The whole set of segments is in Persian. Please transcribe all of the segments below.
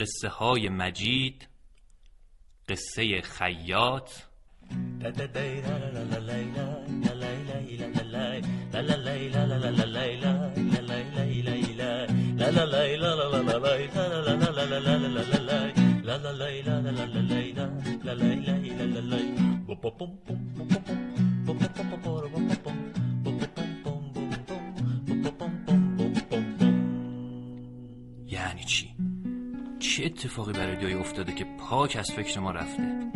قصه های مجید قصه خیاط. چه اتفاقی برای دایی افتاده که پاک از فکر ما رفته؟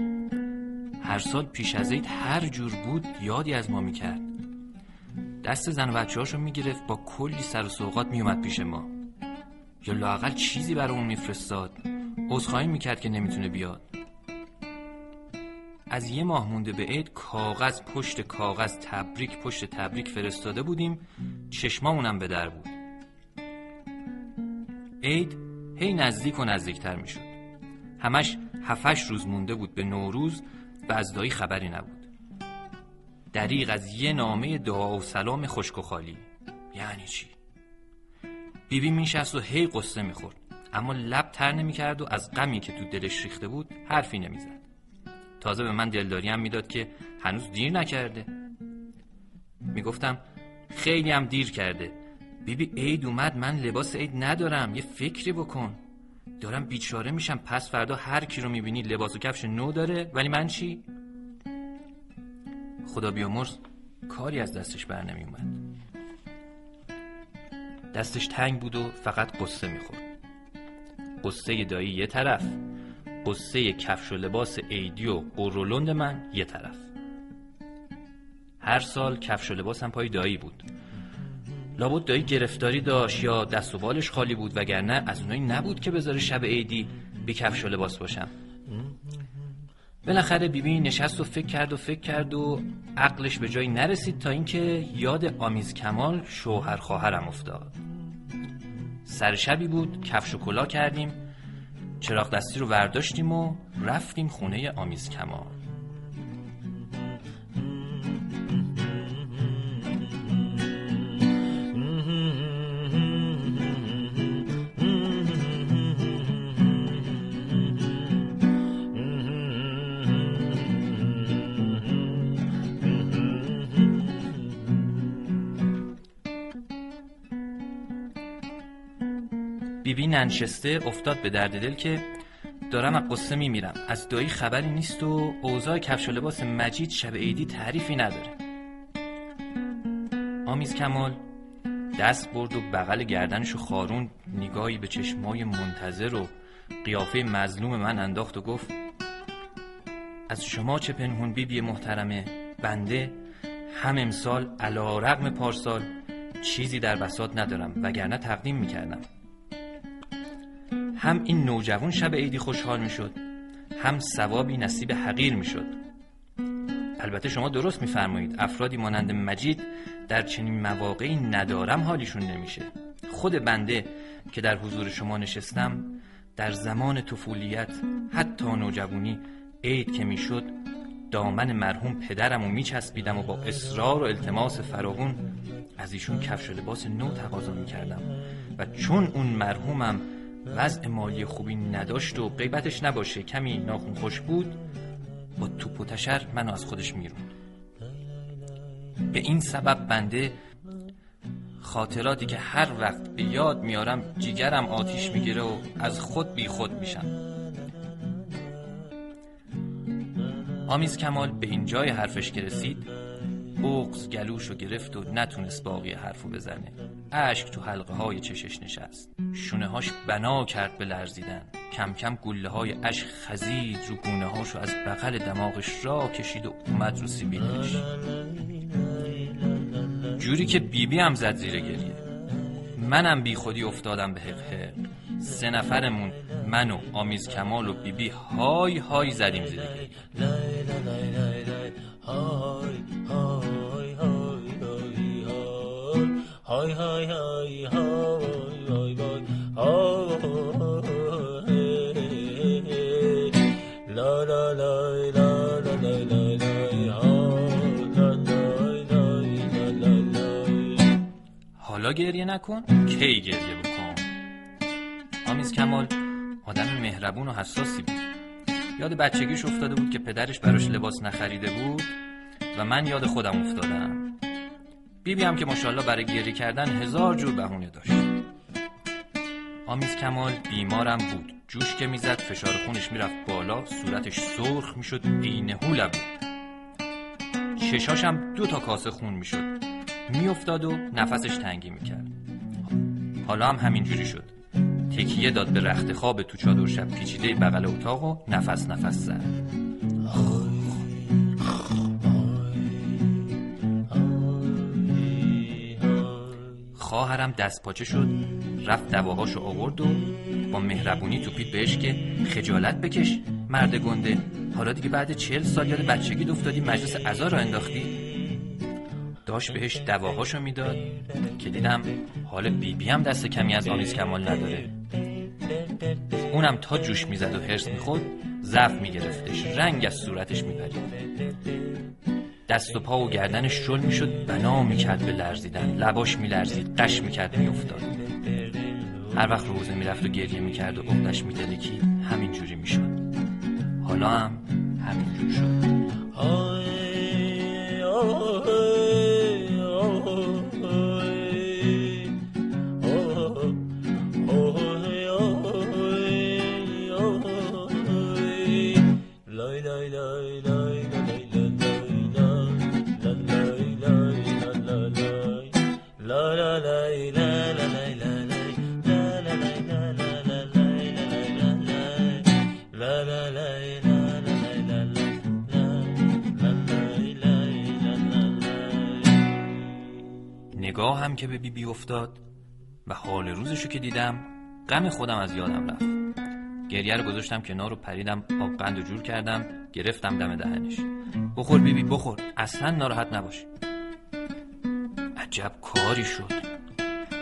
هر سال پیش از عید هر جور بود یادی از ما می‌کرد. دست زن و بچه هاشو می‌گرفت با کلی سر و سوقات میومد پیش ما. یا لاقل چیزی برای اون میفرستاد. عذرخواهی می‌کرد که نمی‌تونه بیاد. از یه ماه مونده به عید کاغذ پشت کاغذ تبریک پشت تبریک فرستاده بودیم. چشمامونم به در بود. عید هی نزدیک و نزدیکتر می‌شد. همش هفش روز مونده بود به نوروز و از دایی خبری نبود. دریغ از یه نامه دعا و سلام خشک و خالی. یعنی چی؟ بیبی میشست و هی قصه می‌خورد. اما لب تر نمی‌کرد و از غمی که تو دلش ریخته بود حرفی نمی‌زد. تازه به من دلداری هم می‌داد که هنوز دیر نکرده. می‌گفتم خیلی هم دیر کرده. بیبی عید اومد من لباس عید ندارم یه فکری بکن. دارم بیچاره میشم پس فردا هر کی رو می‌بینی لباس و کفش نو داره. ولی من چی؟ خدا بیامرز کاری از دستش بر نمی اومد دستش تنگ بود و فقط قصه می‌خورد. قصه دایی یه طرف قصه کفش و لباس عیدی و قرولند من یه طرف. هر سال کفش و لباسم پای دایی بود. لابد دایی گرفتاری داشت یا دست و بالش خالی بود وگرنه از اونایی نبود که بذاره شب عیدی بی کفش و لباس باشم. بالاخره بیبی نشست و فکر کرد و فکر کرد و عقلش به جایی نرسید تا اینکه یاد آمیز کمال شوهر خواهرم افتاد. سر شبی بود کفش و کلا کردیم چراغ دستی رو ورداشتیم و رفتیم خونه آمیز کمال. بیبی ننشسته افتاد به درد دل که دارم از قصه میمیرم. از دایی خبری نیست و اوضاع کفش و لباس مجید شب عیدی تعریفی نداره. آمیز کمال دست برد و بغل گردنشو خارون نگاهی به چشمای منتظر و قیافه مظلوم من انداخت و گفت از شما چه پنهون بیبی محترمه؟ بنده هم امسال علا رقم پارسال چیزی در بساط ندارم وگرنه تقدیم می‌کردم. هم این نوجوان شب عیدی خوشحال می‌شد هم ثوابی نصیب حقیر می‌شد. البته شما درست میفرمایید افرادی مانند مجید در چنین مواقعی ندارم حالیشون نمیشه. خود بنده که در حضور شما نشستم در زمان طفولیت حتی نوجوانی عید که می‌شد دامن مرحوم پدرم و میچسبیدم و با اصرار و التماس فراغون از ایشون کفش لباس نو تقاضا می‌کردم. و چون اون مرحومم وضع مالی خوبی نداشت و غیبتش نباشه. کمی ناخون خوش بود با توپ و تشر منو از خودش میرون به این سبب بنده خاطراتی که هر وقت به یاد میارم جیگرم آتیش می‌گیره و از خود بی خود میشم. آمیز کمال به این جای حرفش که رسید بغز گلوشو گرفت و نتونست باقی حرفو بزنه. اشک تو حلقه های چشش نشست شونه هاش بنا کرد به لرزیدن کم کم گله های اشک خزید رو گونه هاشو از بغل دماغش را کشید و اومد رو سیبیلش جوری که بیبی هم زد زیر گریه منم بی خودی افتادم به حق سه نفرمون من و آمیز کمال و بیبی های های زدیم زیر گریه های های های های لا لا لا لا لا لا لا حالا گریه نکن کی گریه بکن آمیز کمال آدم مهربون و حساسی بود یاد بچگیش افتاده بود که پدرش براش لباس نخریده بود و من یاد خودم افتادم بیبی هم که ماشاءالله برای گریه کردن هزار جور بهونه داشت. آمیز کمال بیمارم بود. جوش که می‌زد فشار خونش می‌رفت بالا صورتش سرخ می‌شد هو بود. چشاشم دو تا کاسه خون می‌شد. میافتاد و نفسش تنگی می‌کرد. حالا هم همینجوری شد. تکیه داد به رخت خواب تو چادر شب پیچیده بغل اتاق و نفس نفس زد. خواهرم دست پاچه شد رفت دواهاشو آورد و با مهربونی توپید بهش که خجالت بکش مرد گنده. حالا دیگه بعد چهل سال یاد بچگی افتادی مجلس عزا را انداختی. داشت بهش دواهاشو می‌داد که دیدم حال بیبی بی هم دست کمی از آمیز کمال نداره. اونم تا جوش می‌زد و هرس می‌خورد ضعف میگرفتش رنگ از صورتش میپرید. دست و پا و گردنش شل می‌شد بنا می‌کرد به لرزیدن. لباش میلرزید قش می‌کرد میافتاد. هر وقت روزه می‌رفت و گریه می‌کرد و عقدش میتلکید همینجوری می‌شد. حالا هم همینجور شد. که به بی بی افتاد و حال روزشو که دیدم غم خودم از یادم رفت. گریه رو گذاشتم کنار و پریدم آب قند و جور کردم گرفتم دم دهنش. بخور بیبی بی بخور اصلا ناراحت نباش. عجب کاری شد.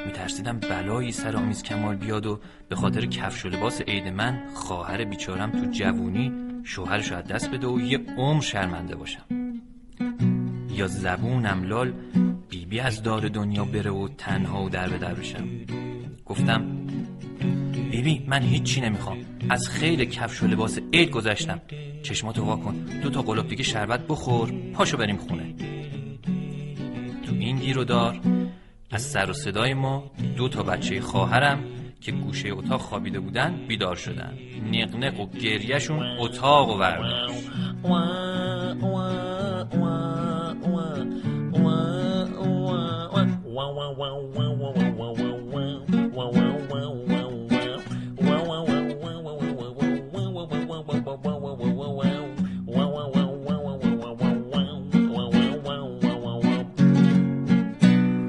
میترسیدم بلایی سر آمیز کمال بیاد و به خاطر کفش و لباس عید من خواهر بیچارم تو جوونی شوهرش از دست بده و یه عمر شرمنده باشم. یا زبونم لال بیبی بی از دار دنیا بره و تنها و در به در بشم. گفتم بیبی من هیچی نمی‌خوام. از خیلی کفش و لباس عید گذشتم. چشماتو وا کن. دو تا قلوب دیگه شربت بخور. پاشو بریم خونه. تو این گیر و دار از سر و صدای ما دو تا بچه خواهرم که گوشه اتاق خوابیده بودن بیدار شدن. نقنق و گریهشون اتاق و برداشت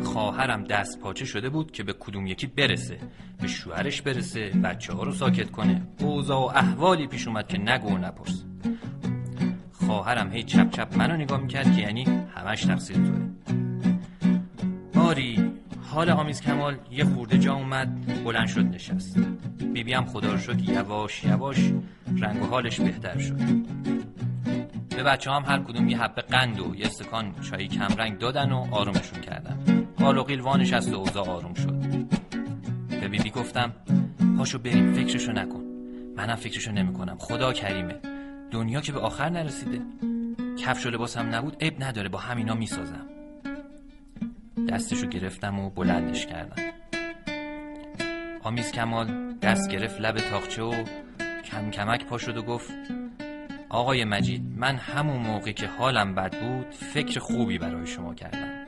خواهرم دست پاچه شده بود که به کدوم یکی برسه به شوهرش برسه بچه ها رو ساکت کنه. اوضاع و احوالی پیش اومد که نگو و نپرس. خواهرم هی چپ چپ منو نگاه می‌کرد که یعنی همش تقصیر توه. باری حال آمیز کمال یه خورده جا اومد بلند شد نشست. بیبی هم خدا رو شد یواش یواش رنگ و حالش بهتر شد. به بچه هم هر کدوم یه حبه قند و یه استکان چای رنگ دادن و آرومشون کردن. حال و قیل وانشست و اوضاع آروم شد. به بیبی گفتم پاشو بریم فکرشو نکن. منم فکرشو نمی‌کنم. خدا کریمه. دنیا که به آخر نرسیده. کفش و لباسم نبود عیب نداره. با همینا می‌سازم. دستشو گرفتم و بلندش کردم. آمیز کمال دست گرفت لب تاخچه و کم کمک پا شد و گفت آقای مجید من همون موقع که حالم بد بود فکر خوبی برای شما کردم.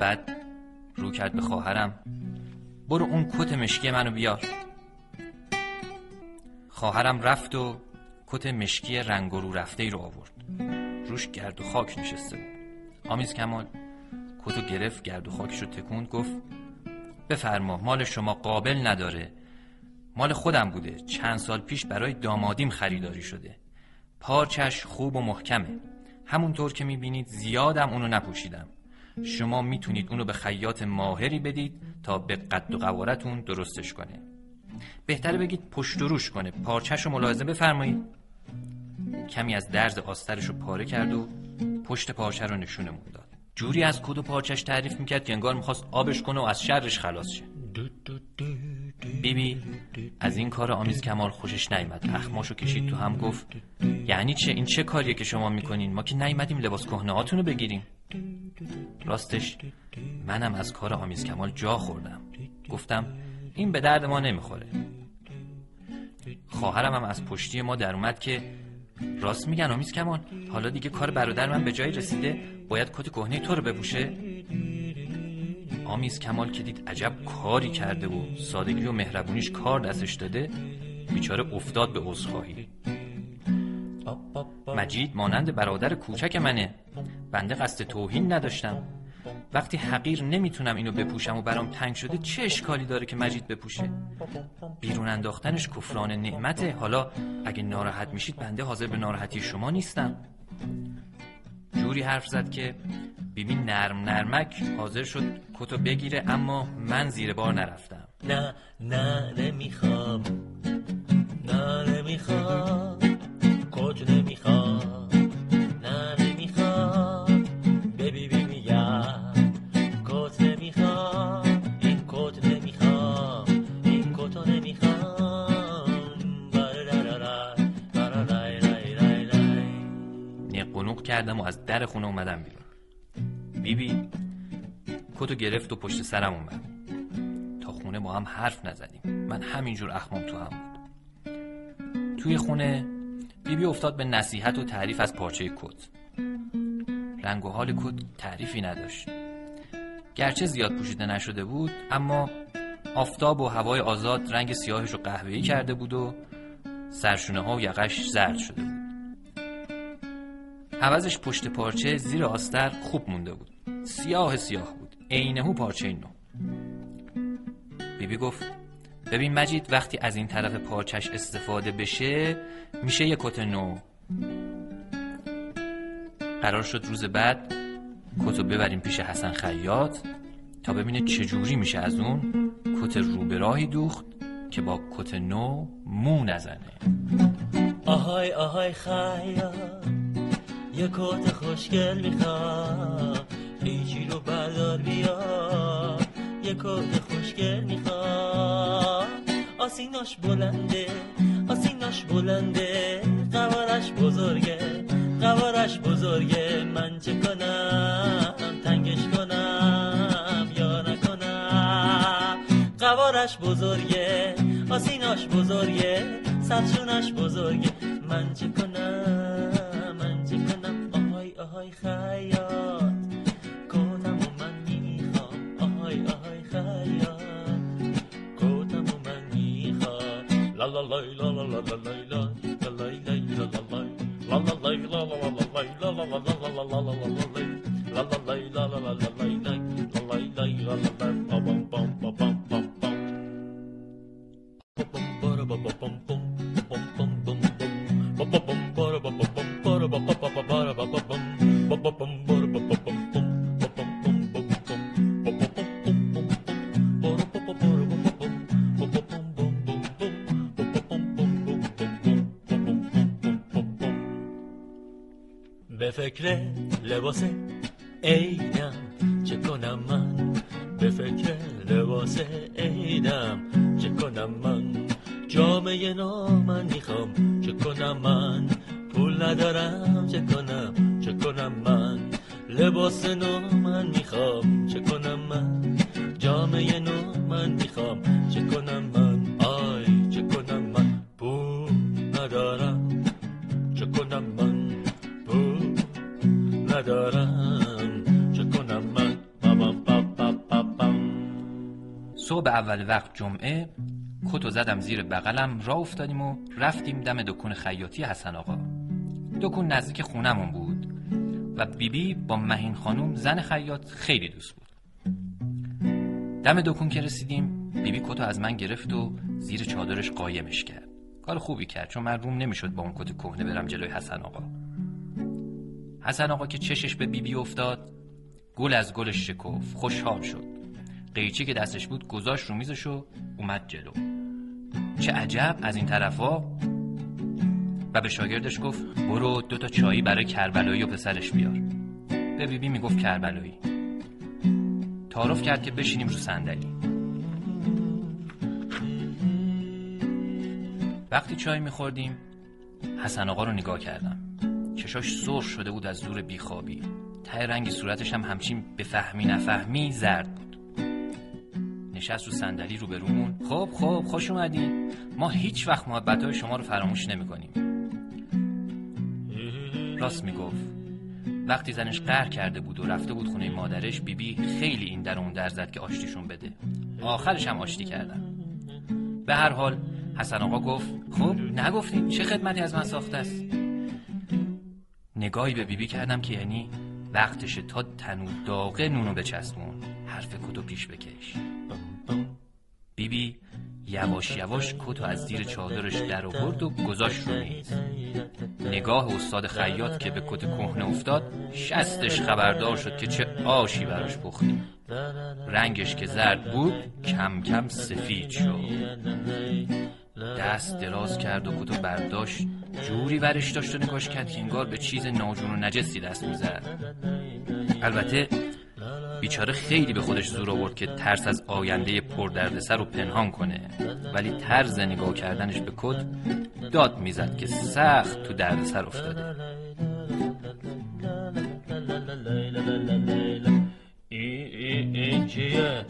بعد رو کرد به خواهرم برو اون کت مشکی منو بیار. خواهرم رفت و کت مشکی رنگ رو رفته ای رو آورد. روش گرد و خاک نشسته بود. آمیز کمال کتو گرفت گرد و خاکش رو تکوند گفت بفرما مال شما قابل نداره. مال خودم بوده. چند سال پیش برای دامادیم خریداری شده. پارچش خوب و محکمه. همونطور که می‌بینید زیادم اونو نپوشیدم. شما می‌تونید اونو به خیاط ماهری بدید تا به قد و قوارتون درستش کنه. بهتره بگید پشت و روش کنه. پارچش رو ملاحظه بفرمایید. کمی از درز آسترش رو پاره کرد و پشت پارچه رو نشونمون داد. جوری از کد و پارچش تعریف می‌کرد که انگار می‌خواست آبش کنه و از شرش خلاص شه. بیبی از این کار آمیز کمال خوشش نیامد اخماشو کشید تو هم گفت یعنی چه؟ این چه کاریه که شما می‌کنین؟ ما که نیومدیم لباس کهنه رو بگیریم. راستش منم از کار آمیز کمال جا خوردم. گفتم این به درد ما نمی‌خوره. خواهرم هم از پشتی ما در اومد که راست میگن آمیز کمال حالا دیگه کار برادر من به جایی رسیده باید کت کهنه تو رو بپوشه. آمیز کمال که دید عجب کاری کرده و سادگی و مهربونیش کار دستش داده بیچاره افتاد به عذرخواهی. مجید مانند برادر کوچک منه. بنده قصد توهین نداشتم. وقتی حقیر نمی‌تونم اینو بپوشم و برام تنگ شده چه اشکالی داره که مجید بپوشه؟ بیرون انداختنش کفران نعمته. حالا اگه ناراحت میشید بنده حاضر به ناراحتی شما نیستم. جوری حرف زد که بیبی نرم نرمک حاضر شد کتو بگیره اما من زیر بار نرفتم. نه نه نمی‌خوام. خونه اومدم بیرون. بیبی کتو گرفت و پشت سرم اومد. تا خونه با هم حرف نزدیم. من همینجور اخمام تو هم بود. توی خونه بیبی افتاد به نصیحت و تعریف از پارچه کت. رنگ و حال کت تعریفی نداشت. گرچه زیاد پوشیده نشده بود اما آفتاب و هوای آزاد رنگ سیاهش رو قهوه‌ای کرده بود و سرشونه ها و یقش زرد شده بود. عوضش پشت پارچه زیر آستر خوب مونده بود. سیاه سیاه بود. عینهو پارچه نو. بیبی گفت ببین مجید وقتی از این طرف پارچش استفاده بشه میشه یه کت نو. قرار شد روز بعد کتو ببریم پیش حسن خیاط تا ببینه چجوری میشه از اون کت روبراهی دوخت که با کت نو مو نزنه. آهای آهای خیال یه کت خوشگل می‌خوام پیچی رو بردار بیا. یه کت خوشگل می‌خوام. آسیناش بلنده آسیناش بلنده. قوارش بزرگه قوارش بزرگه. من چه کنم؟ تنگش کنم یا نکنم؟ قوارش بزرگه آسیناش بزرگه. سرشونش بزرگه. من چه کنم؟ آهای آهای خیاط کتم و من می‌خوام آهای آهای خیاط کتم و من می‌خوام لا لا لای لا لا لا لا لای لا لا لای لای لا لا écrit le bosset et il صبح اول وقت جمعه کتو زدم زیر بغلم را افتادیم و رفتیم دم دکون خیاطی حسن آقا. دکون نزدیک خونمون بود و بیبی با مهین خانوم زن خیاط خیلی دوست بود. دم دکون که رسیدیم بیبی کتو از من گرفت و زیر چادرش قایمش کرد. کار خوبی کرد چون من روم نمی‌شد با اون کت کهنه برم جلوی حسن آقا. حسن آقا که چشش به بیبی افتاد گل از گلش شکف خوشحال شد. قیچی که دستش بود گذاشت رو میزش و اومد جلو. چه عجب از این طرفا. و به شاگردش گفت برو دو تا چایی برای کربلایی و پسرش بیار. به بیبی می‌گفت کربلایی. تعارف کرد که بشینیم رو صندلی. وقتی چای میخوردیم حسن آقا رو نگاه کردم. چشاش سرخ شده بود از زور بیخوابی. ته رنگ صورتش هم همچین به فهمی نفهمی زرد بود. نشست رو صندلی رو برومون خب خب خوش اومدین ما هیچ وقت محبت های شما رو فراموش نمی کنیم راست می‌گفت. وقتی زنش قهر کرده بود و رفته بود خونه مادرش بیبی بی خیلی این در اون در زد که آشتیشون بده. آخرش هم آشتی کردن. به هر حال حسن آقا گفت خب نگفتیم چه خدمتی از من ساخته است؟ نگاهی به بیبی بی کردم که یعنی وقتشه تا تنو داغه نونو بچسبون. حرف کتو پیش بکش. بیبی بی یواش یواش کتو از زیر چادرش در آورد و گذاشت رو میز. نگاه استاد خیاط که به کت کهنه افتاد شستش خبردار شد که چه آشی براش پختیم رنگش که زرد بود کم کم سفید شد. دست دراز کرد و کتو برداشت. جوری ورش داشت و نگاش کرد که انگار به چیز ناجون و نجسی دست می‌زد. البته بیچاره خیلی به خودش زور آورد که ترس از آینده پردردسر رو پنهان کنه. ولی طرز نگاه کردنش به کد داد می‌زد که سخت تو دردسر افتاده. این چیه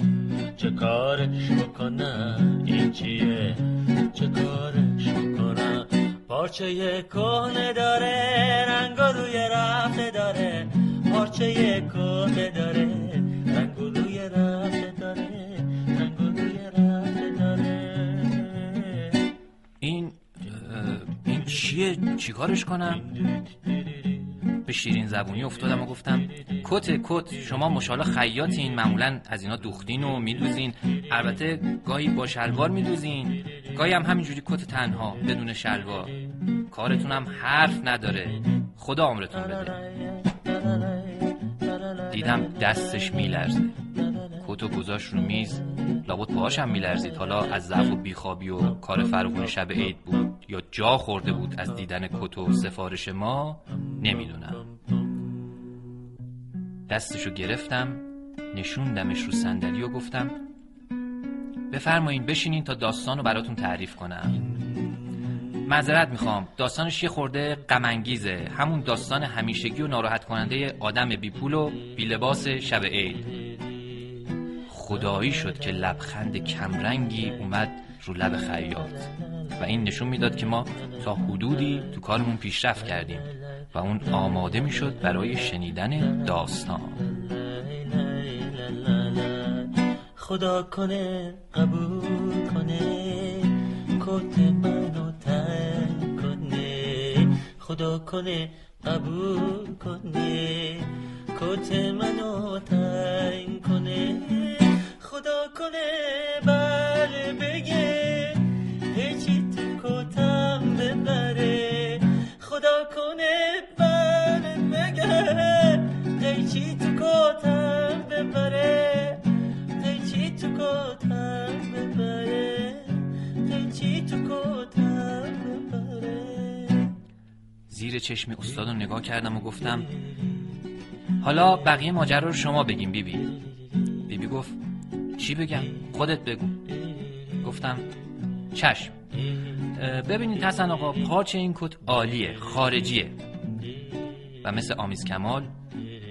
چه کارش این چیه چه کارش پارچه کهنه داره رنگ روی رفته داره. پارچه کهنه داره. چیه؟ چیکارش کنم؟ به شیرین زبونی افتادم و گفتم کت کت شما مشالا خیاطین معمولا از اینا دوختین و میدوزین البته گاهی با شلوار میدوزین گاهی هم همینجوری کت تنها بدون شلوار. کارتونم حرف نداره خدا عمرتون بده. دیدم دستش میلرزه. کتو گذاشت رو میز لابد پاهاشم میلرزید. حالا از ضعف و بیخوابی و کار فراغون شب عید بود. یا جا خورده بود از دیدن کت و سفارش ما نمی‌دونم. دستشو گرفتم نشوندمش رو صندلی و گفتم بفرمایین بشینین تا داستان رو براتون تعریف کنم. معذرت می‌خوام داستانش یه خورده غمانگیزه. همون داستان همیشگی و ناراحت کننده آدم بی پول و بی لباس شب عید. خدایی شد که لبخند کمرنگی اومد رو لب خیاط. و این نشون می‌داد که ما تا حدودی تو کارمون پیشرفت کردیم و اون آماده می‌شد برای شنیدن داستان. خدا کنه قبول کنه کت منو تن کنه. خدا کنه قبول کنه کت منو تن کنه. خدا کنه بله بگه. ببره خدا کنه بله بگه هیچی تو کتم ببره؟ هیچی تو کتم ببره؟ هیچی تو کتم ببره؟ زیر چشم استاد رو نگاه کردم و گفتم حالا بقیه ماجرا رو شما بگیم بیبی. بیبی گفت چی بگم؟ خودت بگو. گفتم چشم. ببینید حسن آقا پارچه این کت عالیه خارجیه. و مثل آمیز کمال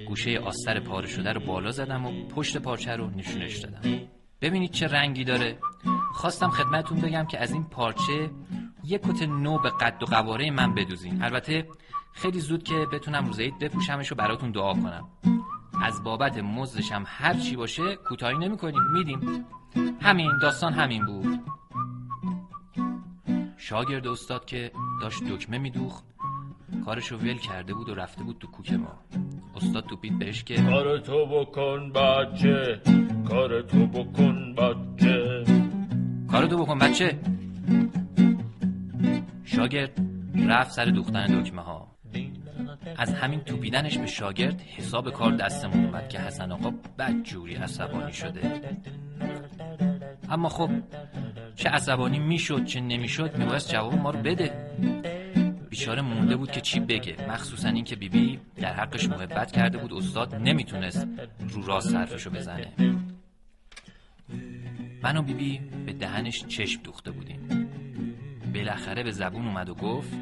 گوشه آستر پاره شده رو بالا زدم و پشت پارچه رو نشونش دادم. ببینید چه رنگی داره. خواستم خدمتون بگم که از این پارچه یه کت نو به قد و قواره من بدوزین. البته خیلی زود که بتونم روزید بپوشمش و براتون دعا کنم. از بابت مزدشم هر چی باشه کوتاهی نمی کنیم میدیم. همین داستان همین بود. شاگرد استاد که داشت دکمه میدوخ کارشو ول کرده بود و رفته بود تو کوک ما. استاد توپید بهش که کار تو بکن بچه کار تو بکن بچه. کار تو بکن بچه. شاگرد رفت سر دوختن دکمه ها از همین توپیدنش به شاگرد حساب کار دستمون اومد که حسن آقا بدجوری عصبانی شده. اما خب چه عصبانی می‌شد چه نمی‌شد میبایست جواب ما رو بده. بیچاره مونده بود که چی بگه. مخصوصا این که بیبی بی در حقش محبت کرده بود استاد نمی‌تونست رو راست حرفشو بزنه. من و بیبی بی به دهنش چشم دوخته بودیم. بالاخره به زبون اومد و گفت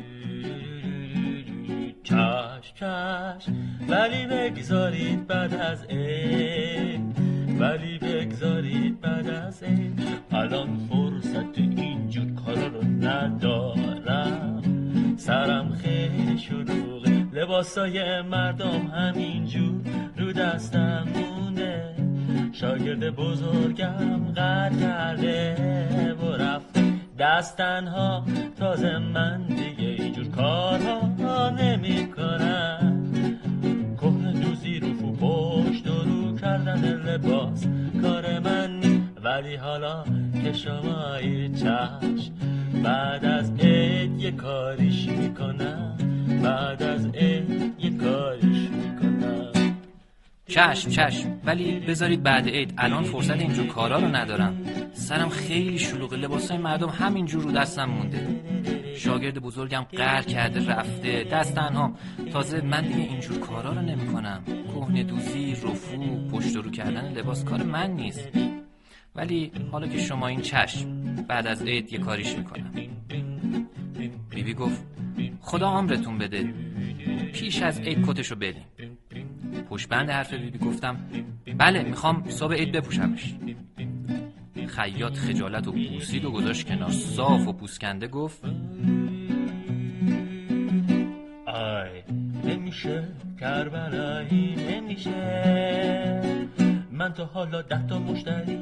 چشم چشم ولی بگذارید بعد از این ولی بگذارید بعد از این. الان فرصت اینجور کارا رو ندارم. سرم خیلی شلوغه. لباسای مردم همینجور رو دستم مونده. شاگرد بزرگم قرد کرده. و رفته دستنها تازه من دیگه اینجور کارها حالا که شما چشم بعد از عید یه کاریش می‌کنم بعد از عید یه کاریش می‌کنم. چشم چشم ولی بذارید بعد عید الان فرصت اینجور کارا رو ندارم. سرم خیلی شلوغه لباسای مردم همینجور رو دستم مونده. شاگرد بزرگم قهر کرده رفته دست تنها. تازه من دیگه اینجور کارا رو نمی‌کنم. کهنه دوزی رفو پشت رو کردن لباس کار من نیست. ولی حالا که شما این چشم بعد از عید یه کاریش می‌کنم. بیبی بی گفت خدا عمرتون بده. پیش از عید کتشو بدین. پشبند حرف بیبی بی گفتم بله می‌خوام صبح عید بپوشمش. خیاط خجالت و بوسید و گذاشت کنار. صاف و پوسکنده گفت آی نمیشه. کربلایی نمیشه. من تا حالا ده تا مشتری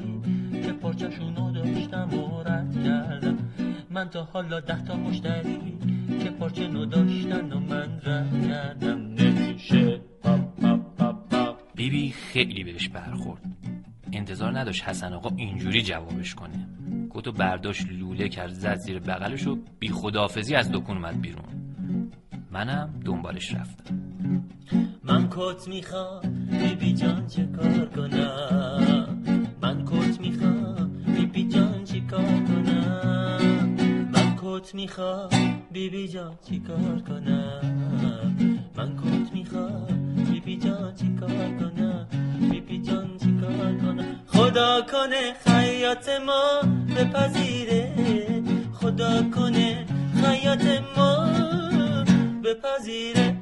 که پارچشونو داشتم و رد کردم. من تا حالا ده تا مشتری که پارچه نو داشتن و من رد کردم. نمیشه. بیبی خیلی بهش برخورد. انتظار نداشت حسن آقا اینجوری جوابش کنه. کتو برداشت لوله کرد زد زیر بغلش و بی خدافزی از دکون اومد بیرون. منم دنبالش رفتم. من کت می‌خوام بیبی جان چه کار کنم؟ من کت بیبی جان چی کار کنم؟ من کت می‌خوام بیبی جان چی کار کنم؟ من کت می‌خوام بیبی جان چی کار کنم؟ بیبی جان چی کار کنم؟ خدا کنه خیاط ما بپذیره. خدا کنه خیاط ما بپذیره.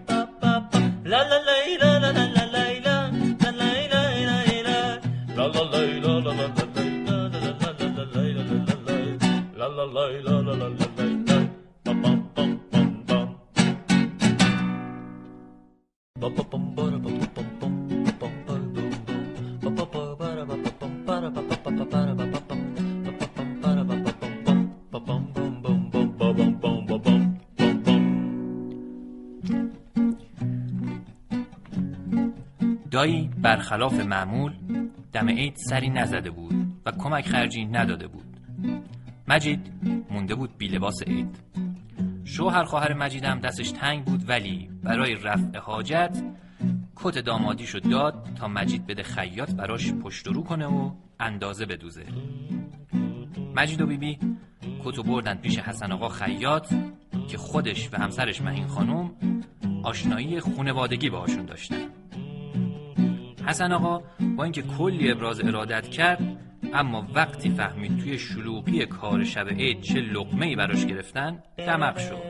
لا لا لا لا لا لا لا. دایی برخلاف معمول دم عید سری نزده بود و کمک خرجی نداده بود. مجید مونده بود بی لباس عید. شوهر خواهر مجیدم دستش تنگ بود ولی برای رفع حاجت کت دامادیشو داد تا مجید بده خیاط براش پشت رو کنه و اندازه بدوزه. مجید و بیبی کتو بردن پیش حسن آقا خیاط که خودش و همسرش مهین خانم آشنایی خونوادگی باهاشون داشتن. حسن آقا با اینکه کلی ابراز ارادت کرد اما وقتی فهمید توی شلوغی کار شب عید چه لقمه ای براش گرفتن دمق شد.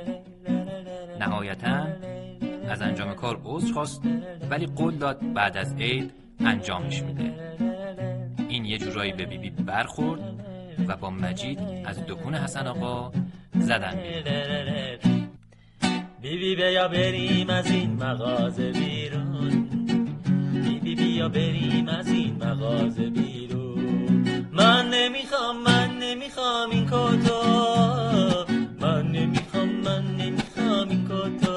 نهایتا از انجام کار عذر خواست ولی قول داد بعد از عید انجامش میده. این یه جورایی به بیبی برخورد و با مجید از دکون حسن آقا زدن بیبی بیا بریم از این مغازه بیرون. بیبی بیا بریم از این مغازه بیرون. من نمی‌خوام من نمی‌خوام این کتو. من نمی‌خوام من نمی‌خوام این کتو.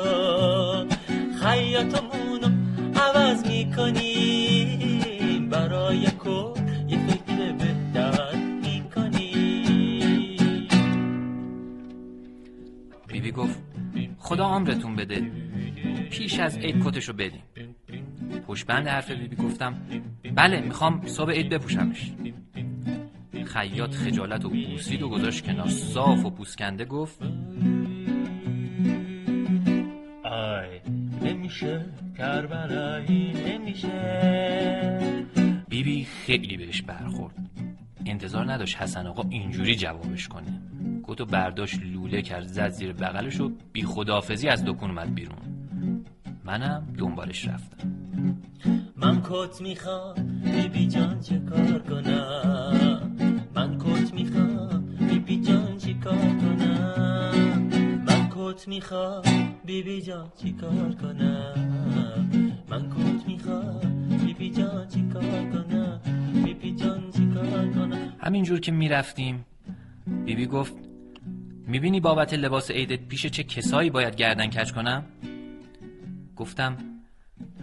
خیاطمونو عوض می‌کنیم. برای کت یه فکر بهتر می‌کنیم. بیبی گفت خدا عمرتون بده. پیش از عید کتشو بدیم پشبند حرف بیبی گفتم بله می‌خوام صبح عید بپوشمش. خیاط خجالت و بوسید و گذاشت کنار. صاف و پوسکنده گفت آی نمیشه کربلایی نمیشه. بیبی خیلی بهش برخورد. انتظار نداشت حسن آقا اینجوری جوابش کنه. کتو برداشت لوله کرد زد زیر بغلش و بی خدافزی از دکون اومد بیرون. منم دنبالش رفتم. من کت می‌خوام بیبی جان چه کار؟ کت می‌خوام بیبی جان چی کار کنم؟ من بیبی جان چی کار کنم؟ بیبی جان چی کار کنم؟ همینجور که می‌رفتیم. بیبی گفت می‌بینی بابت لباس عیدت پیش چه کسایی باید گردن کج کنم؟ گفتم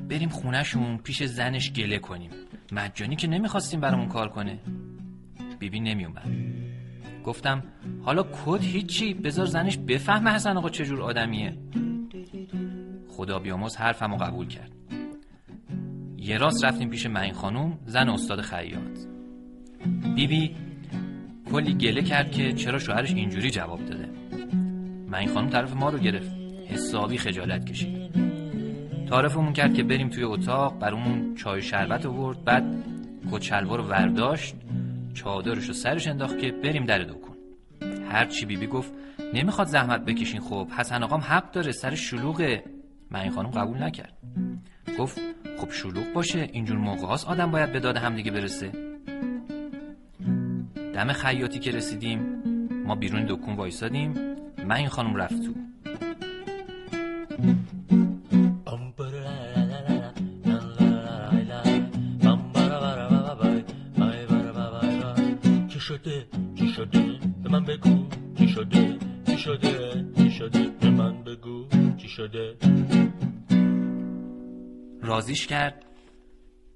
بریم خونهشون پیش زنش گله کنیم. مجانی که نمی‌خواستیم برامون کار کنه. بیبی نمیومد گفتم حالا کد هیچی؟ بذار زنش بفهمه حسن آقا چجور آدمیه. خدا بیاموز حرفمو قبول کرد. یه راست رفتیم پیش معین خانوم زن استاد خیاط. بیبی کلی گله کرد که چرا شوهرش اینجوری جواب داده. معین خانوم طرف ما رو گرفت. حسابی خجالت کشید. تعارفمون کرد که بریم توی اتاق برامون چای شربت آورد بعد کچلوار رو ورداشت. چادرش رو سرش انداخت که بریم در دکون. هرچی بیبی گفت نمی‌خواد زحمت بکشین خب حسن آقام حق داره سر شلوغه. معین خانم قبول نکرد. گفت خب شلوغ باشه اینجور موقع هاست آدم باید به داد همدیگه برسه. دم خیاطی که رسیدیم ما بیرون دکون وایسادیم من این خانم رفت تو. شده چی شده؟ به من بگو. چی شده؟ چی شده؟ چی شده؟ به من بگو. چی شده؟ رازیش کرد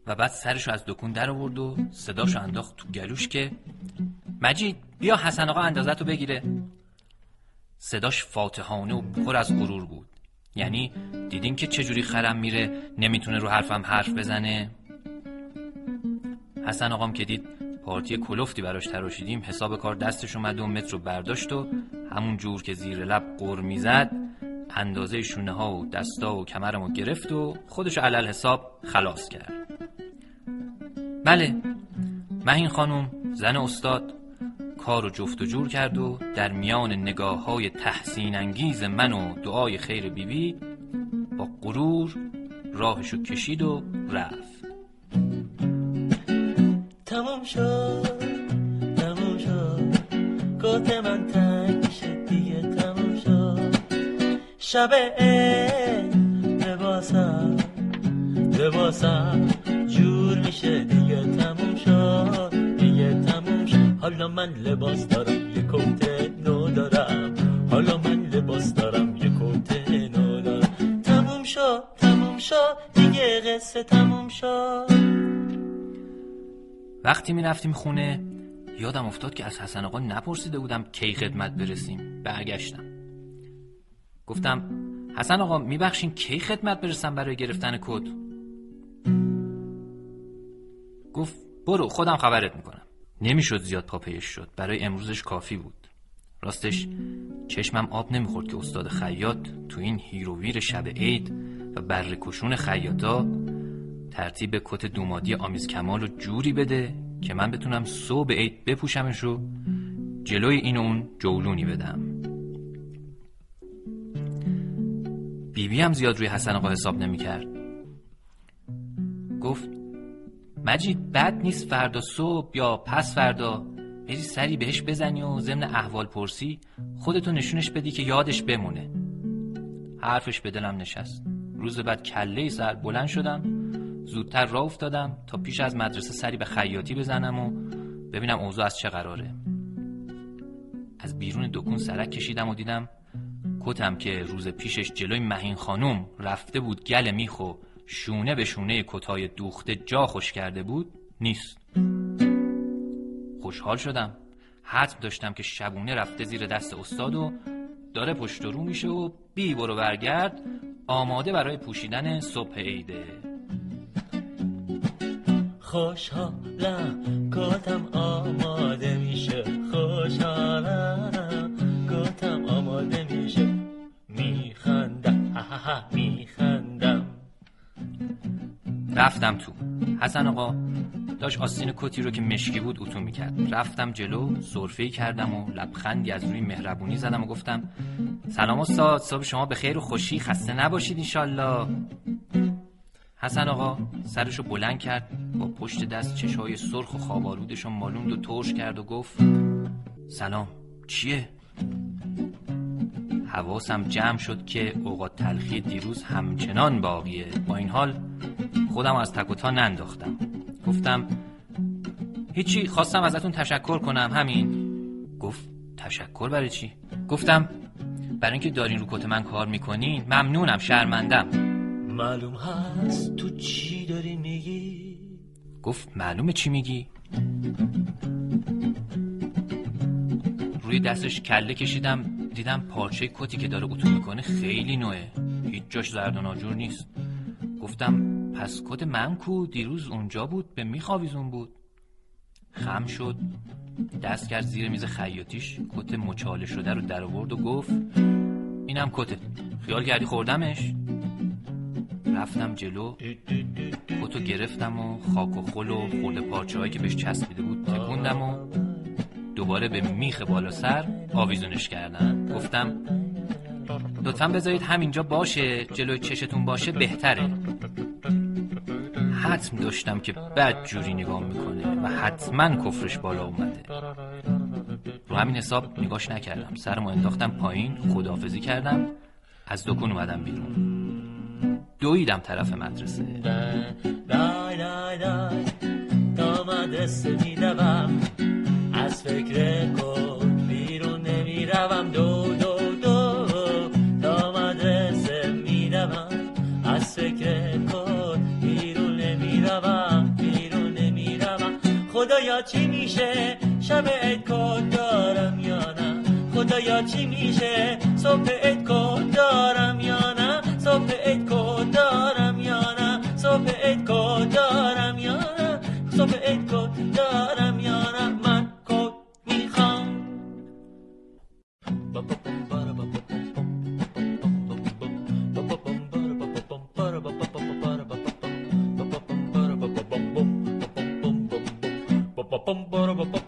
و بعد سرشو از دکون در آورد و صداشو انداخت تو گلوش که مجید بیا حسن آقا اندازتو بگیره. صداش فاتحانه و پر از غرور بود. یعنی دیدین که چجوری خرم میره نمی‌تونه رو حرفم حرف بزنه. حسن آقام که دید پارتی کلفتی براش تراشیدیم. حساب کار دستش اومد و متر رو برداشت و همون جور که زیر لب قر می‌زد اندازه شونه ها و دستا و کمرمو گرفت و خودشو علل حساب خلاص کرد. بله مهین خانم زن استاد کار و جفت و جور کرد و در میان نگاه های تحسین انگیز من و دعای خیر بیبی با غرور راهشو کشید و رفت. تموم شد تموم شد. کت من تنگ میشه دیگه تموم شد. شب لباسم لباسم جور میشه دیگه تموم شد دیگه تموم شد. حالا من لباس دارم یه کت نو دارم. حالا من لباس دارم یه کت نو دارم. تموم شد تموم شد دیگه قصه تموم شد. وقتی می‌رفتیم خونه یادم افتاد که از حسن آقا نپرسیده بودم کی خدمت برسیم. برگشتم. گفتم حسن آقا میبخشین کی خدمت برسم برای گرفتن کد؟ گفت برو خودم خبرت می‌کنم. نمی‌شد زیاد پاپی‌ش شد. برای امروزش کافی بود. راستش چشمم آب نمی‌خورد که استاد خیاط تو این هیروویر شب عید و برکشون خیاطا ترتیب کت دومادی آمیز کمال رو جوری بده که من بتونم صبح عید بپوشمش و جلوی این اون جولونی بدم. بیبی هم زیاد روی حسن آقا حساب نمی‌کرد. گفت مجید بد نیست فردا صبح یا پس فردا. بری سری بهش بزنی و ضمن احوال پرسی خودتو نشونش بدی که یادش بمونه. حرفش به دلم نشست. روز بعد کله سر بلند شدم. زودتر راه افتادم تا پیش از مدرسه سری به خیاطی بزنم و ببینم اوضاع از چه قراره. از بیرون دکون سرک کشیدم و دیدم کتم که روز پیشش جلوی مهین خانوم رفته بود گل میخ و شونه به شونه کتای دوخته جا خوش کرده بود نیست. خوشحال شدم. حتم داشتم که شبونه رفته زیر دست استاد و داره پشت رو میشه و بی برو برگرد آماده برای پوشیدن صبح عیده. خوشحالم کتم آماده میشه خوشحالم کتم آماده میشه. میخندم میخندم. رفتم تو. حسن آقا داشت آستین کتی رو که مشکی بود اتو می‌کرد. رفتم جلو سرفه کردم و لبخندی از روی مهربونی زدم و گفتم سلام استاد صبح شما به خیر و خوشی خسته نباشید انشالله حسن آقا سرشو بلند کرد با پشت دست چشای سرخ و خوابالودشو مالوند و ترش کرد و گفت سلام چیه؟ حواسم جمع شد که اوقات تلخی دیروز همچنان باقیه با این حال خودم از تک و تا ننداختم گفتم هیچی خواستم ازتون تشکر کنم همین گفت تشکر برای چی؟ گفتم برای اینکه دارین رو کت من کار می‌کنین ممنونم شرمندم معلوم هست تو چی داری میگی؟ گفت معلومه چی میگی؟ روی دستش کله کشیدم دیدم پارچه کتی که داره اتو می‌کنه خیلی نوعه. هیچ جاش زرد و ناجور نیست. گفتم پس کت من کو؟ دیروز اونجا بود به میخواویزون بود. خم شد. دست کرد زیر میز خیاطیش کت مچاله شده رو در آورد و گفت اینم کته. خیال کردی خوردمش؟ رفتم جلو کتو گرفتم و خاک و خل و خورده پارچه که بهش چسبیده بود تکوندم و دوباره به میخ بالا سر آویزونش کردم گفتم لطفا بذارید همینجا باشه جلوی چشتون باشه بهتره. حتم داشتم که بد جوری نگاه می‌کنه و حتما کفرش بالا اومده. رو همین حساب نگاش نکردم. سرمو انداختم پایین خداحافظی کردم از دکون اومدم بیرون. دویدم طرف مدرسه. دای دای دای تا مدرسه میدوم از فکر کن بیرون نمی‌روم. دو دو دو تا مدرسه میدوم از فکر کن بیرون نمی‌روم بیرون نمی‌روم. خدایا چی میشه؟ شب عید کد دارم یا نه؟ خدایا چی میشه؟ صبح عید کد دارم یا نه؟ صبح عید صبح عید کد دارم یا نه من کد می‌خوام های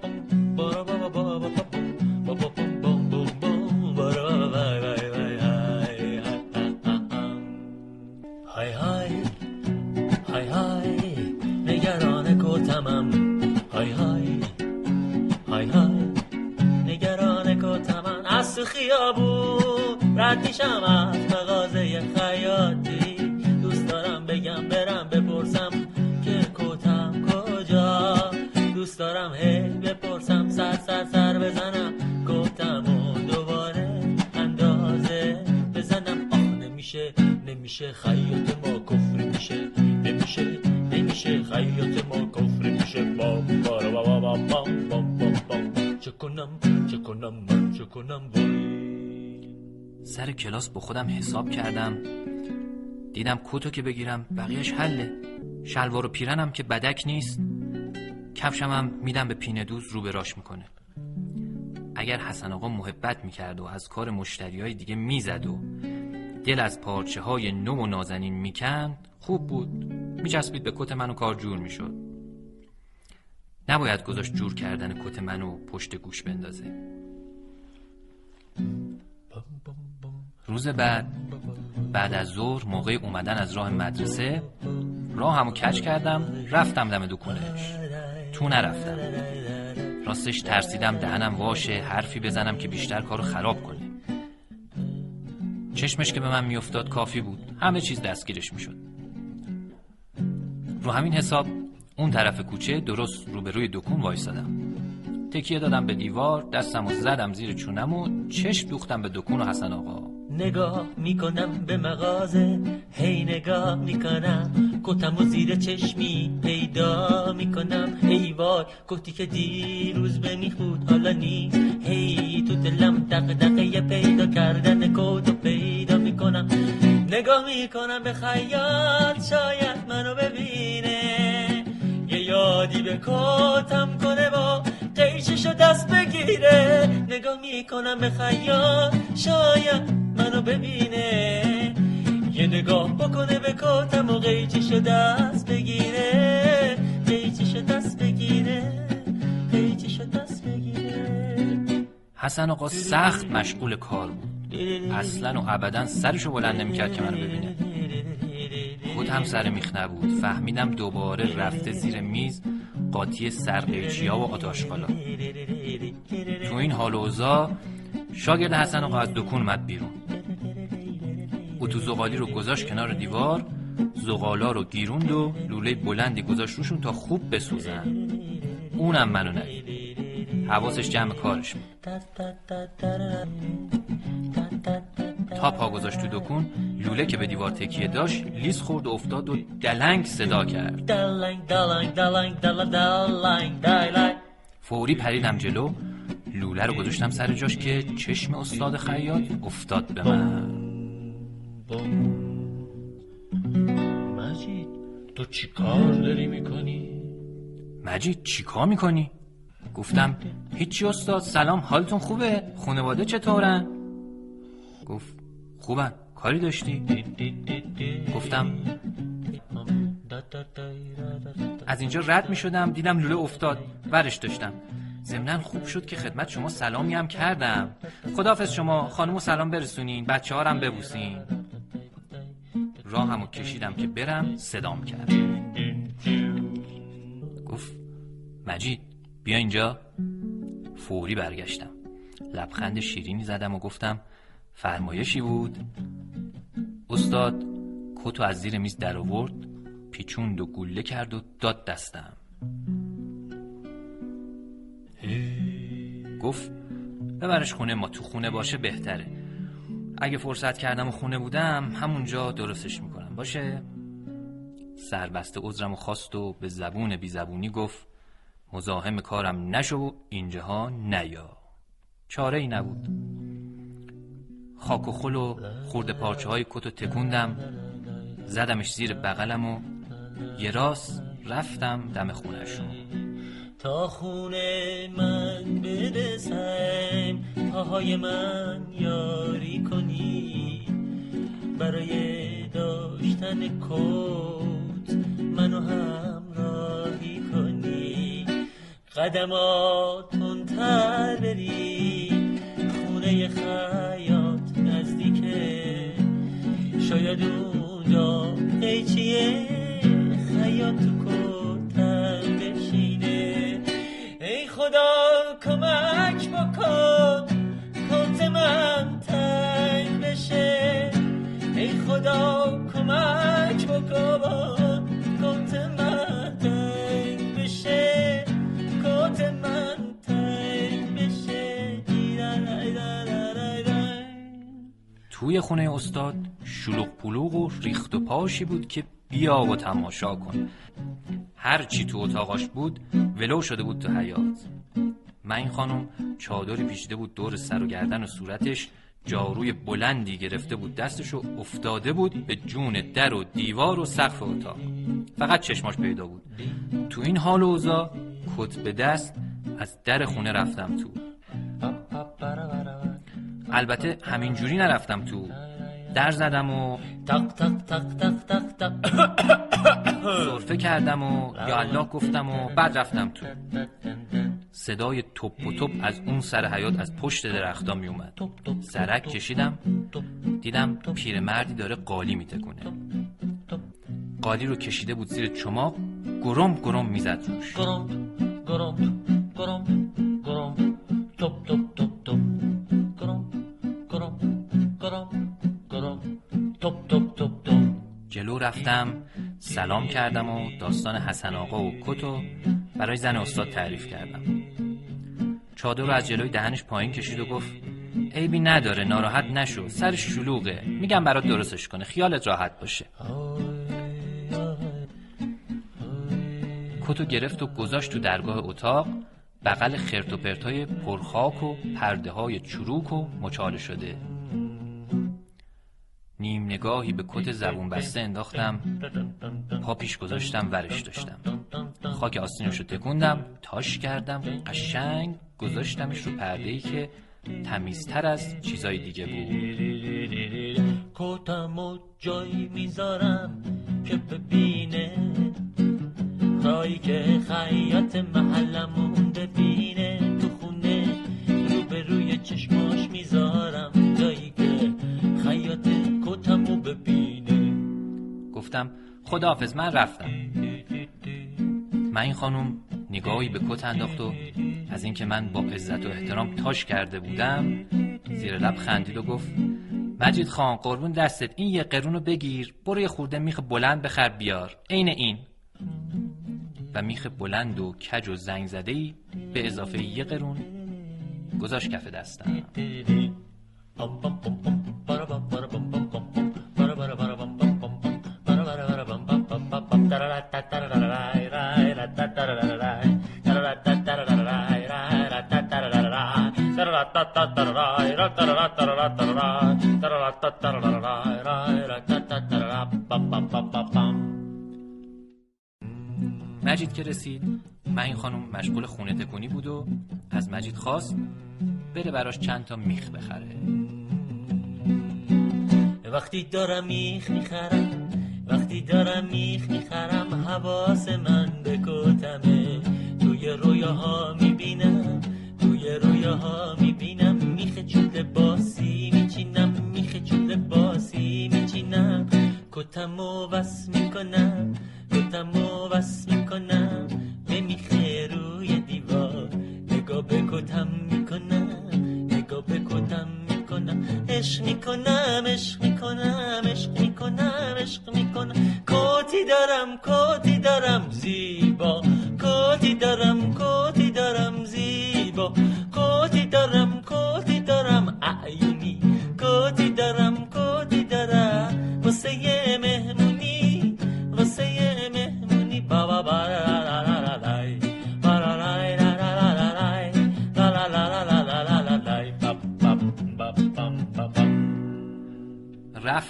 نمیشه نمیشه خیاط ما کفر میشه نمیشه نمیشه خیاط ما کفر میشه. بام بارا بام بام بام بام بام بام. چه کنم چه کنم من چه کنم وای. سر کلاس با خودم حساب کردم. دیدم کتو که بگیرم بقیهش حله. شلوار و پیرنم که بدک نیست. کفشم هم میدم به پینه دوز رو براش می‌کنه. اگر حسن آقا محبت می‌کرد و از کار مشتری های دیگه می‌زد و دل از پارچه های نو و نازنین می‌کند خوب بود. میچسبید به کت من و کار جور می‌شد. نباید گذاشت جور کردن کت منو پشت گوش بندازه. روز بعد بعد از ظهر موقع اومدن از راه مدرسه راه همو کچ کردم رفتم دم دکونش. تو نرفتم. راستش ترسیدم دهنم واشه حرفی بزنم که بیشتر کارو خراب کنه. چشمش که به من میافتاد کافی بود. همه چیز دستگیرش می‌شد. رو همین حساب اون طرف کوچه درست روبروی دکون وایسادم تکیه دادم به دیوار دستم و زدم زیر چونم و چشم دوختم به دکون و حسن آقا. نگاه می‌کنم به مغازه هی نگاه می‌کنم. کتم و زیر چشمی پیدا می‌کنم. ای وای کتی که دیروز به میخود حالا نیست. هی تو دلم دقدقه پیدا کردن کت و پیدا می‌کنم. نگاه می‌کنم به خیاط شاید منو ببینه. یه یادی به کتم کنه با قیششو دست بگیره. نگاه می‌کنم به خیاط شاید منو ببینه. یه نگاه بکنه به کتم و قیچشو دست بگیره. قیچشو دست حسن آقا سخت مشغول کار بود. اصلا و ابدا سرشو بلند نمی‌کرد که منو ببینه. خود هم سر میخ نبود. فهمیدم دوباره رفته زیر میز قاطی سرقیچیا و آتاشقالا تو این حال و اوضاع شاگرد حسن آقا از دکون اومد بیرون. او تو زغالی رو گذاشت کنار دیوار زغالا رو گیروند و لوله بلندی گذاشت روشون تا خوب بسوزن. اونم منو ندید. حواسش جمع کارش بود تا پا گذاشت تو دکون لوله که به دیوار تکیه داشت لیز خورد و افتاد و دلنگ صدا کرد دلنگ دلنگ دلنگ دلنگ دلنگ دلنگ فوری پریدم جلو لوله رو گذاشتم سر جاش که چشم استاد خیاط افتاد به من مجید تو چی کار داری می‌کنی؟ مجید چیکار می‌کنی؟ گفتم هیچی استاد سلام حالتون خوبه؟ خانواده چطورن؟ گفت خوبن کاری داشتی؟ گفتم از اینجا رد می شدم دیدم لوله افتاد ورش داشتم ضمنا خوب شد که خدمت شما سلامی هم کردم خداحافظ شما خانمو سلام برسونین بچه ها هم ببوسین راه همو کشیدم که برم صدام کرد گفت مجید بیا اینجا. فوری برگشتم. لبخند شیرینی زدم و گفتم فرمایشی بود؟ استاد کتو از زیر میز در آورد پیچوند و گوله کرد و داد دستم. گفت ببرش خونه ما تو خونه باشه بهتره. اگه فرصت کردم و خونه بودم همونجا درستش می‌کنم. باشه؟ سربسته عذرم و خواست و به زبون بی زبونی گفت مزاحم کارم نشو اینجاها نیا. چاره ای نبود. خاک و خل و خورده پارچه های کت و تکوندم. زدمش زیر بغلم و یه راست رفتم دم خونشون تا خونه من برسم پاهای من یاری کنی. برای داشتن کت منو همراهی کنی قدماتون تر بری. خونه خیاط نزدیکه شاید اونجا قیچیه خیاط تو کتم بشینه. ای خدا کمک بکن. کت من تنگ بشه. ای خدا توی خونه استاد. شلوغ پلوغ و ریخت و پاشی بود که بیا و تماشا کن. هر چی تو اتاقاش بود ولو شده بود تو حیات من این خانم چادری پیچیده بود دور سر و گردن و صورتش جاروی بلندی گرفته بود دستش و افتاده بود به جون در و دیوار و سقف اتاق. فقط چشماش پیدا بود. تو این حال و اوضاع کت به دست از در خونه رفتم تو. البته همینجوری نرفتم تو. در زدم و تق تق تق تق تق تق سرفه کردم و یا الله گفتم و بعد رفتم تو. صدای توپ و توپ از اون سر حیات از پشت درختا می اومد سرک کشیدم دیدم پیرمردی داره قالی میتکونه. قالی رو کشیده بود زیر چماق گرم گرم می‌زد روش. گرم گرم گرم گرم. توپ توپ. رفتم سلام کردم و داستان حسن آقا و کتو برای زن استاد تعریف کردم. چادر رو از جلوی دهنش پایین کشید و گفت عیبی نداره ناراحت نشو سرش شلوغه. میگم برات درستش کنه خیالت راحت باشه. کتو گرفت و گذاشت تو درگاه اتاق بغل خرت و پرتای پرخاک و پرده های چروک و مچاله شده. نیم نگاهی به کت زبون بسته انداختم. پا پیش گذاشتم ورش داشتم. خاک آستینش رو تکوندم تاش کردم قشنگ گذاشتمش رو پرده ای که تمیزتر از چیزای دیگه بود. کتم و جایی می‌ذارم که ببینه. تایی که خیاط محلمون ببینه گفتم خداحافظ من رفتم. من این خانم نگاهی به کت انداخت و از اینکه من با عزت و احترام تاش کرده بودم زیر لب خندید و گفت مجید خان قربون دستت این یه قرون رو بگیر برو یه خورده میخ بلند بخر بیار. عین این. و میخ بلند و کج و زنگ زده ای به اضافه یه قرون گذاشت کف دستم. مجید که رسید من این خانم مشغول خونه تکونی بود و از مجید خواست بره براش چند تا میخ بخره. وقتی دارم میخ می‌خرم وقتی دارم میخ می‌خرم حواس من به کتمه توی رویاها می‌بینم توی رویاها می‌بینم. میخ چود باسی میچینم میخ چود باسی میچینم. کتمو وس می‌کنم کتمو وس می‌کنم. به میخ روی دیوار نگاه به کتم می‌کنم. عشق می‌کنم عشق می‌کنم عشق می‌کنم عشق می‌کنم. کتی دارم کتی دارم زیبا. کتی دارم کتی دارم زیبا. کتی دارم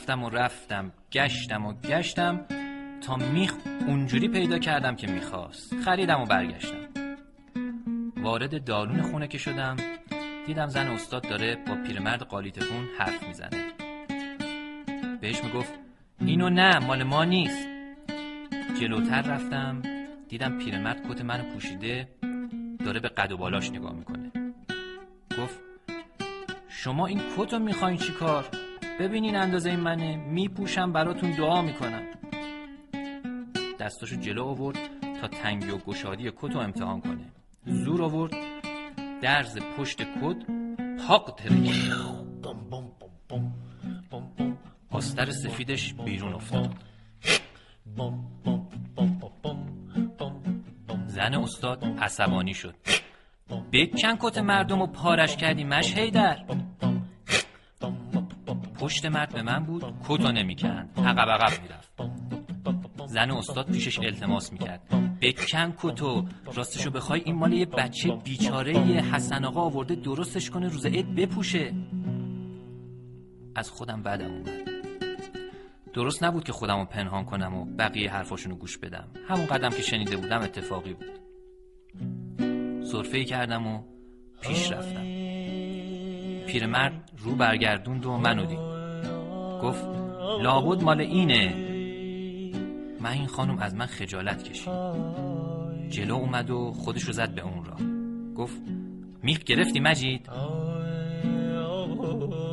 رفتم و رفتم گشتم و گشتم تا میخ اونجوری پیدا کردم که می‌خواست. خریدم و برگشتم. وارد دارون خونه که شدم دیدم زن استاد داره با پیرمرد قالیتکون حرف می‌زنه. بهش می‌گفت اینو نه مال ما نیست. جلوتر رفتم دیدم پیرمرد کت منو پوشیده داره به قد و بالاش نگاه می‌کنه. گفت شما این کت رو می‌خواین چی؟ ببینین اندازه این منه. میپوشم براتون دعا می‌کنم. دستاشو جلو آورد تا تنگی و گشادی کت رو امتحان کنه. زور آورد. درز پشت کت پاق ترکید آستر سفیدش بیرون افتاد. زن استاد عصبانی شد. بکن کت مردم و پارش کردی مش هیدر پشت مرد به من بود کتو نمی‌کند عقب عقب می‌رفت. زن استاد پیشش التماس می‌کرد. بکن کتو راستشو بخوای این مال یه بچه بیچاره حسن آقا آورده درستش کنه روز عید بپوشه. از خودم بدم اومد. درست نبود که خودمو پنهان کنم و بقیه حرفاشونو گوش بدم. همون قدم که شنیده بودم اتفاقی بود. صرفه کردم و پیش رفتم. پیرمرد رو برگردوند و منو دید. گفت لابد مال اینه. من این خانم از من خجالت کشید. جلو اومد و خودشو زد به اون را. گفت میخ گرفتی مجید؟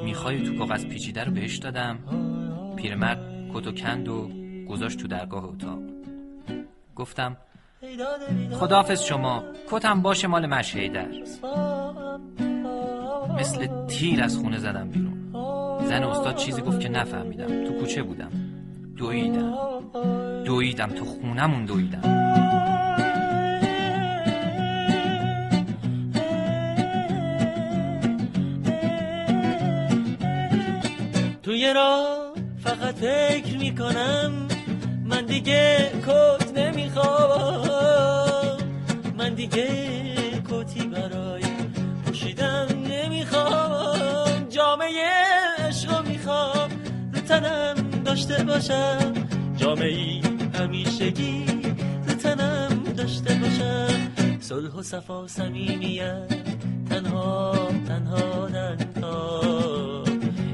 می‌خوای تو کاغذ پیچیده رو بهش دادم. پیرمرد کتو کند و گذاشت تو درگاه اتاق. گفتم خداحافظ شما کتم باشه مال مشهیدر. مثل تیر از خونه زدم بیرون. زن استاد چیزی گفت که نفهمیدم. تو کوچه بودم. دویدم. دویدم. تو خونمون دویدم. توی راه فقط فکر می‌کنم. من دیگه کت نمی‌خوام. من دیگه کتی برای پوشیدن نمی‌خوام. جامعه داشته باشم جامعه همیشگی رو تنم داشته باشم. صلح و صفا صمیمیت تنها تنها تنها.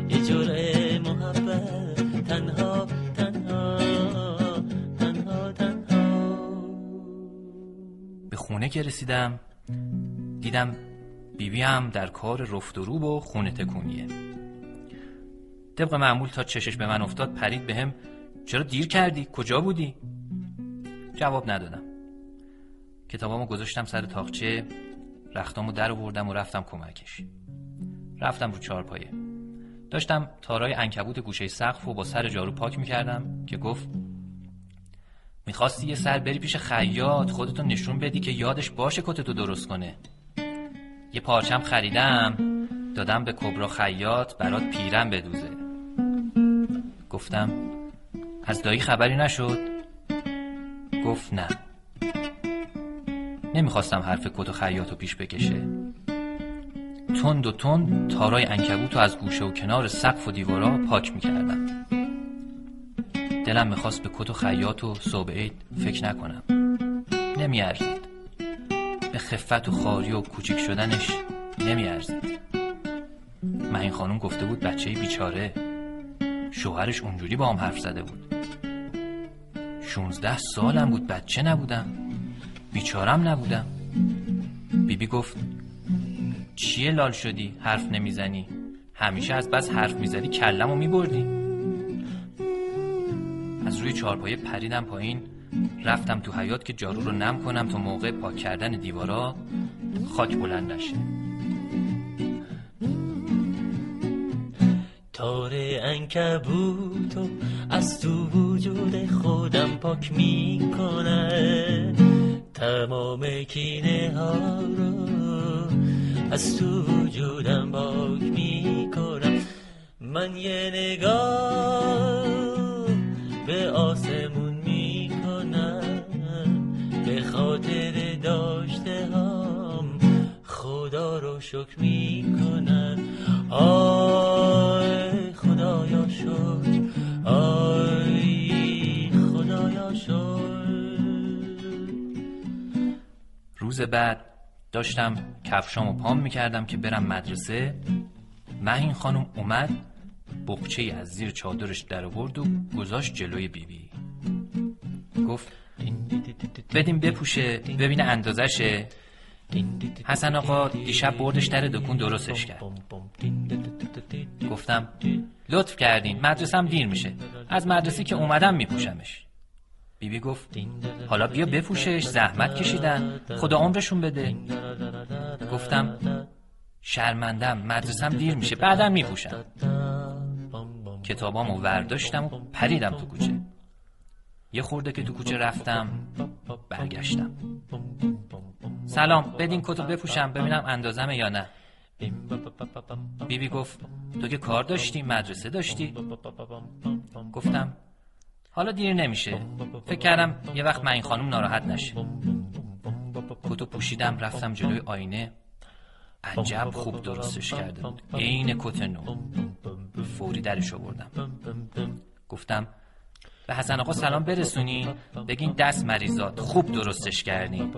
یه جرعه محبت تنها تنها تنها تنها. خونه که رسیدم دیدم بیبی هم در کار رفت و روب و خونه تکونیه. طبق معمول تا چشش به من افتاد پرید به هم چرا دیر کردی؟ کجا بودی؟ جواب ندادم. کتابامو گذاشتم سر تاخچه رختامو در آوردم و رفتم کمکش. رفتم رو چارپایه داشتم تارای انکبوت گوشه سقف و با سر جارو پاک می‌کردم که گفت می‌خواستی یه سر بری پیش خیاط خودتو نشون بدی که یادش باشه کتتو درست کنه. یه پارچم خریدم دادم به کبرا خیاط برات پیرم بدوزه. گفتم از دایی خبری نشد؟ گفت نه. نمی‌خواستم حرف کت و خیاط پیش بکشه. تند و تند تارای انکبوت از گوشه و کنار سقف و دیوارا پاک می‌کردم. دلم می‌خواست به کت و خیاط و صبح عید فکر نکنم. نمیارزید. به خفت و خاری و کوچیک شدنش نمیارزید. من این خانم گفته بود بچه بیچاره. شوهرش اونجوری با هم حرف زده بود. شونزده سالم بود بچه نبودم. بیچارم نبودم. بیبی بی گفت چیه لال شدی؟ حرف نمی‌زنی. همیشه از بس حرف می‌زدی کلمو میبردی. از روی چارپایه پریدم پایین. رفتم تو حیات که جارو رو نم کنم تا موقع پاک کردن دیوارا خاک بلند نشه. تار انکبوتو از تو وجود خودم پاک می‌کنه تمام کینه ها رو از تو وجودم پاک می‌کنم. من یه نگاه به آسمون می‌کنم. به خاطر داشته هم خدا رو شکر می‌کنم. آی خدایا شکر. خدایا شکر. روز بعد داشتم کفشامو پام می‌کردم که برم مدرسه. مهین خانم اومد بخچه از زیر چادرش در آورد و گذاشت جلوی بیبی. بی. گفت بدیم بپوشه ببینه اندازشه حسن آقا دیشب بردش در دکون درستش کرد. گفتم لطف کردین مدرسم دیر میشه. از مدرسه که اومدم میپوشمش. بیبی گفت حالا بیا بپوشش زحمت کشیدن. خدا عمرشون بده. گفتم شرمندم مدرسم دیر میشه بعدم میپوشم. کتابامو ورداشتم و پریدم تو کوچه. یه خورده که تو کوچه رفتم برگشتم. سلام بدین کتو بپوشم ببینم اندازمه یا نه. بیبی بی گفت تو که کار داشتی مدرسه داشتی؟ گفتم حالا دیر نمیشه. فکر کردم یه وقت من این خانم ناراحت نشه. کتو پوشیدم رفتم جلوی آینه. عجب خوب درستش کرده بود عین کت نو. فوری درش آوردم. گفتم به حسن آقا سلام برسونی. بگین دست مریضات خوب درستش کردی.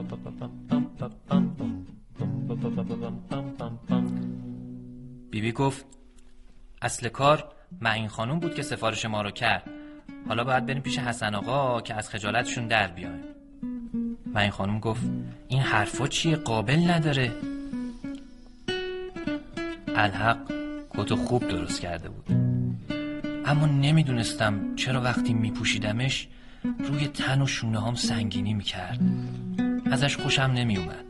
بیبی گفت اصل کار معین خانوم بود که سفارش ما رو کرد. حالا باید بریم پیش حسن آقا که از خجالتشون در بیایم. معین خانوم گفت این حرفا چیه؟ قابل نداره. الحق کتو خوب درست کرده بود. اما نمی‌دونستم چرا وقتی میپوشیدمش روی تن و شونه هم سنگینی می‌کرد. ازش خوشم نمیومد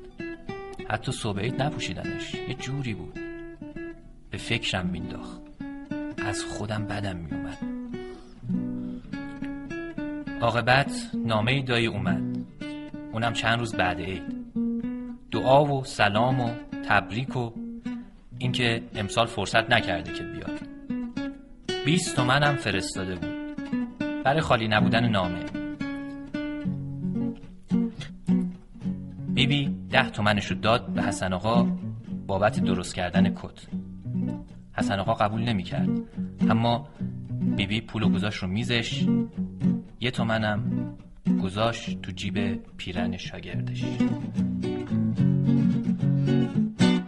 حتی صبح نپوشیدمش یه جوری بود. به فکرم مینداخت. از خودم بدم میومد. عاقبت نامه دایی اومد. اونم چند روز بعد عید. دعا و سلام و تبریک و اینکه امسال فرصت نکرده که بیاد. 20 تومنم فرستاده بود. برای خالی نبودن نامه. بیبی بی ده تومنش رو داد به حسن آقا بابت درست کردن کت. حسن آقا قبول نمی کرد اما بیبی بی پول و گذاش رو میزش یه تومنم گذاشت تو جیب پیرن شاگردش.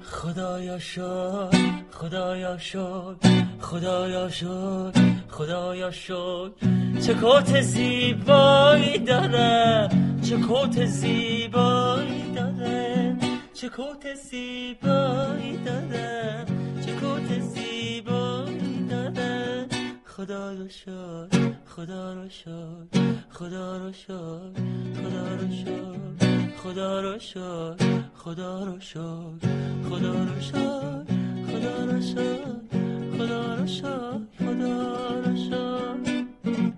خدایا شد خدایا شد خدایا شد خدایا شد. چه کوت زیبایی داره چه کوت زیبایی داره چه کوت زیبایی دادم چه کوت زیبایی دادم خدا رو شد خدا رو شد خدا رو شد خدا رو شد خدا رو شد خدا رو شد خدا رو شد خدا رو شد خدا رو شد خدا رو شد